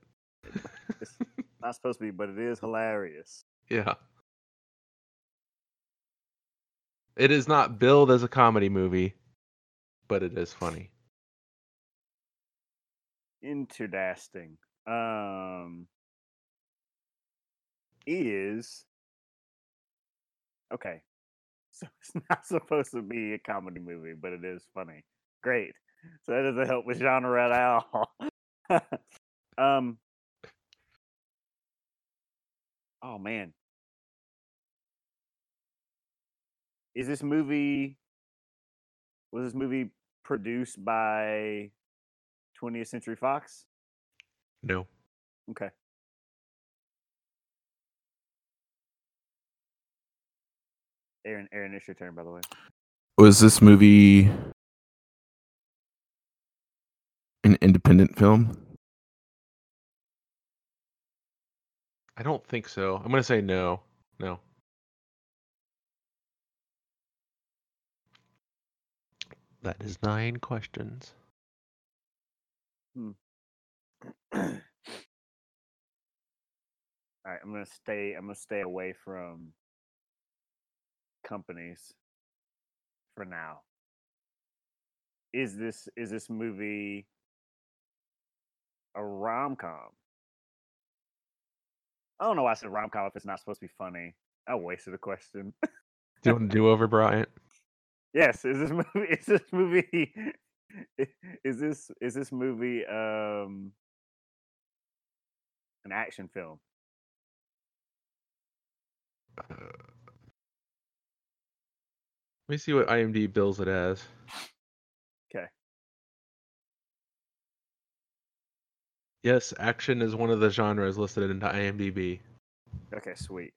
It's not supposed to be, but it is hilarious. yeah. It is not billed as a comedy movie, but it is funny. Interesting. Um, is okay. (laughs) So it's not supposed to be a comedy movie, but it is funny. Great. So that doesn't help with genre at all. (laughs) um. Oh man. Is this movie? Was this movie produced by 20th Century Fox? No. Okay. Aaron, Aaron, it's your turn, by the way. Was this movie an independent film? I don't think so. I'm gonna say no. No. That is nine questions. Hmm. All right, I'm gonna stay. I'm gonna stay away from companies for now. Is this is this movie a rom com? I don't know why I said rom com if it's not supposed to be funny. I wasted a question. Do you want to do over, Bryant? Yes, is this (laughs) movie? Is this movie? Is this is this movie um an action film? Uh, let me see what IMDb bills it as. Okay. Yes, action is one of the genres listed into IMDb. Okay, sweet.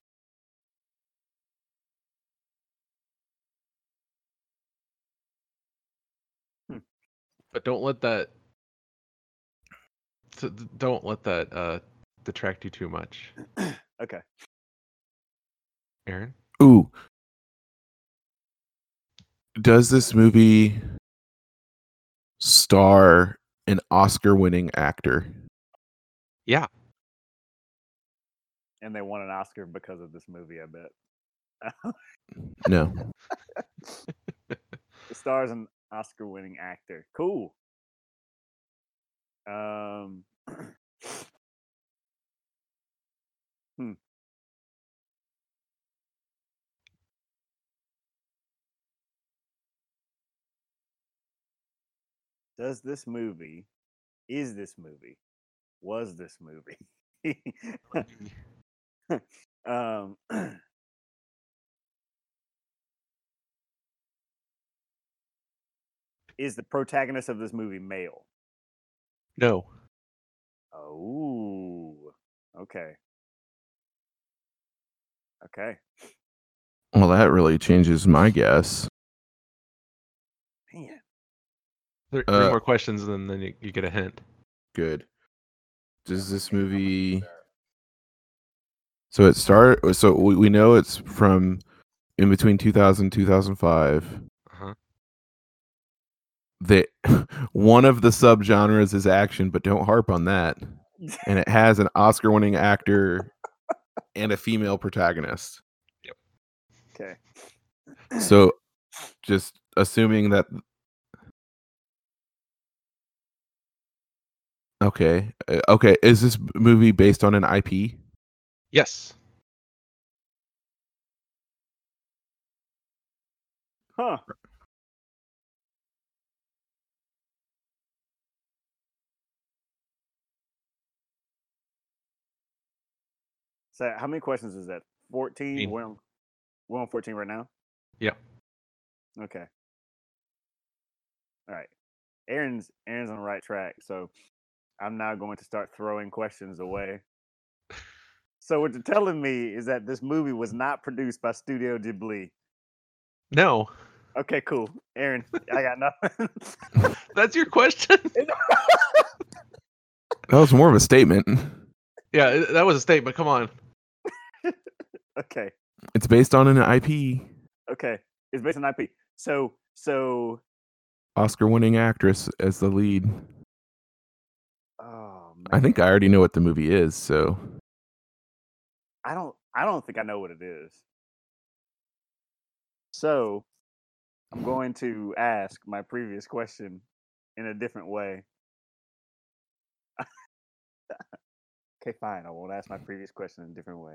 But don't let that t- d- don't let that uh detract you too much. (clears throat) Okay. Aaron? Ooh. Does this movie star an Oscar winning actor? Yeah. And they won an Oscar because of this movie, I bet. No. (laughs) the stars an Oscar winning actor. Cool. Um (clears throat) Hmm. Does this movie is this movie was this movie (laughs) (laughs) um (clears throat) is the protagonist of this movie male No. oh okay okay Well, that really changes my guess. man Three, three Uh, more questions and then, then you, you get a hint. Good. Does this movie So it start so we, we know it's from in between 2000 2005. That (laughs) one of the subgenres is action, but don't harp on that. (laughs) And it has an Oscar winning actor and a female protagonist. Yep. Okay So (clears throat) just assuming that Okay. uh, Okay, is this movie based on an IP? Yes. huh so how many questions is that 14 we're on, we're on 14 right now Yep. okay all right aaron's aaron's on the right track so i'm now going to start throwing questions away so what you're telling me is that this movie was not produced by studio ghibli No. okay cool aaron i got nothing (laughs) That's your question? (laughs) That was more of a statement. yeah, that was a statement. Come on. (laughs) okay It's based on an IP. okay it's based on ip so so Oscar winning actress as the lead. oh I think I already know what the movie is, so I don't I don't think I know what it is. So I'm going to ask my previous question in a different way. (laughs) okay, fine. I won't ask my previous question in a different way.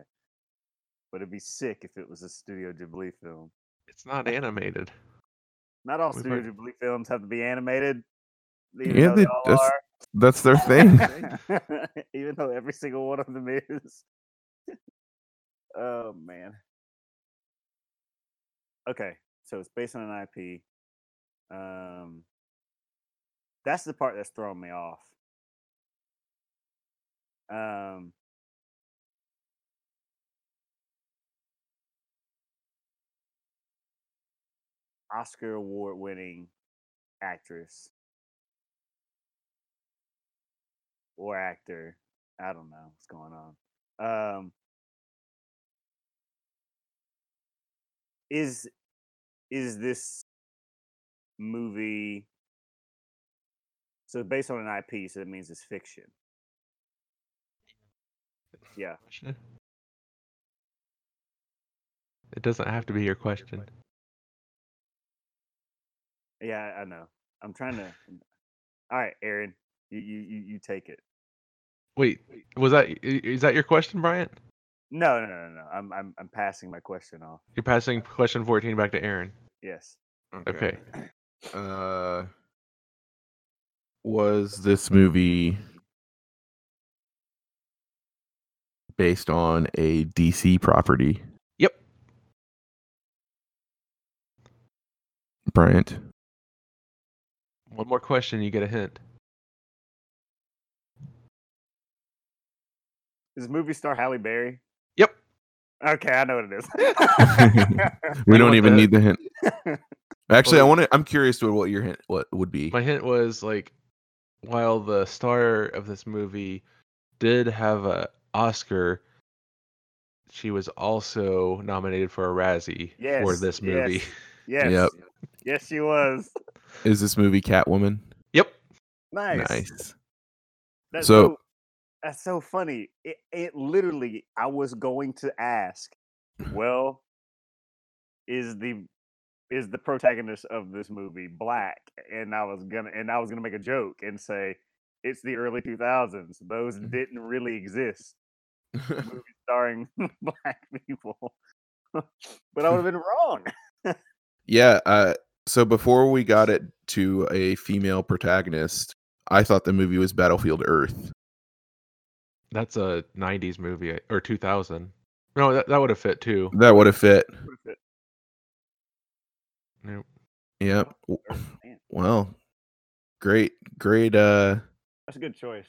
But it'd be sick if it was a Studio Ghibli film. It's not animated. Not all We've Studio heard- Ghibli films have to be animated. Even Yeah, they- they all that's- are. that's their (laughs) thing. (laughs) even though every single one of them is. (laughs) oh man. Okay, so it's based on an IP. Um, that's the part that's throwing me off. Um, Oscar award winning actress or actor. I don't know what's going on. Um, is is this movie. So based on an IP, so it means it's fiction. Yeah. It doesn't have to be your question. Yeah, I know. I'm trying to. All right, Aaron, you you you, you take it. Wait, was that is that your question, Bryant? No, no, no, no. I'm I'm I'm passing my question off. You're passing question 14 back to Aaron. Yes. Okay. Uh, was this movie based on a DC property? Yep. Bryant. One more question, you get a hint. Is movie star Halle Berry? Yep. Okay, I know what it is. (laughs) We don't even the- need the hint. (laughs) Actually, I want to. I'm curious to what your hint what would be. My hint was like, while the star of this movie did have a Oscar, she was also nominated for a Razzie for this movie. yes. yes. Yep. Yes, she was. Is this movie Catwoman? Yep. Nice. Nice. That's So- so, that's so funny. It, it literally, I was going to ask, well, is the is the protagonist of this movie black? And I was gonna and I was gonna make a joke and say it's the early two thousands. Those Mhm. didn't really exist. (laughs) Movies starring (laughs) black people. (laughs) but I would have been wrong. yeah. Uh, so before we got it to a female protagonist, I thought the movie was Battlefield Earth. That's a 90s movie or 2000. No, that, that would have fit too. That would have fit. Nope. Yep. W- Well, great, great, uh, that's a good choice.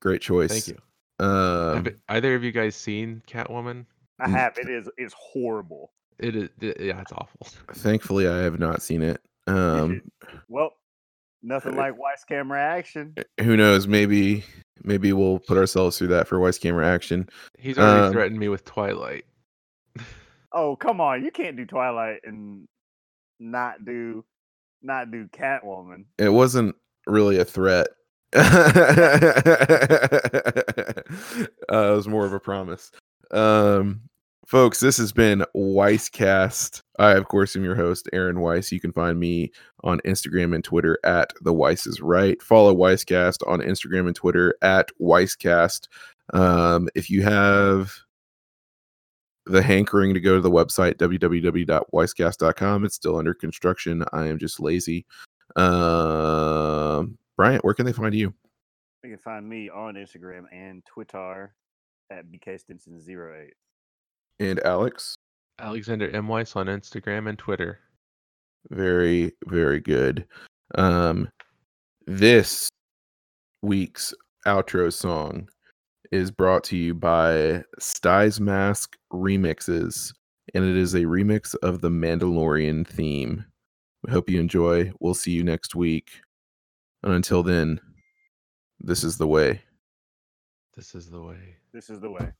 great choice. Thank you. Um, have either of you guys seen Catwoman? I have. It is it's horrible. It is. it- yeah, it's awful. (laughs) thankfully, I have not seen it. Um, Well, nothing like Weiss camera action. who knows? Maybe, maybe we'll put ourselves through that for Weiss Camera Action. He's already Um, threatened me with Twilight. Oh, come on. You can't do Twilight and not do not do Catwoman. It wasn't really a threat. (laughs) uh, it was more of a promise. Um, folks, this has been Weisscast. I, of course, am your host, Aaron Weiss. You can find me on Instagram and Twitter at the Weiss is right. Follow Weisscast on Instagram and Twitter at Weisscast. Um, if you have the hankering to go to the website www.weisscast.com, it's still under construction. I am just lazy. Um, Bryant, where can they find you? You can find me on Instagram and Twitter at bkstinson08. And Alex, Alexander M. Weiss on Instagram and Twitter. very, very good. Um, this week's outro song is brought to you by Styes Mask Remixes, and it is a remix of the Mandalorian theme. We hope you enjoy. We'll see you next week. And until then, this is the way. This is the way. This is the way.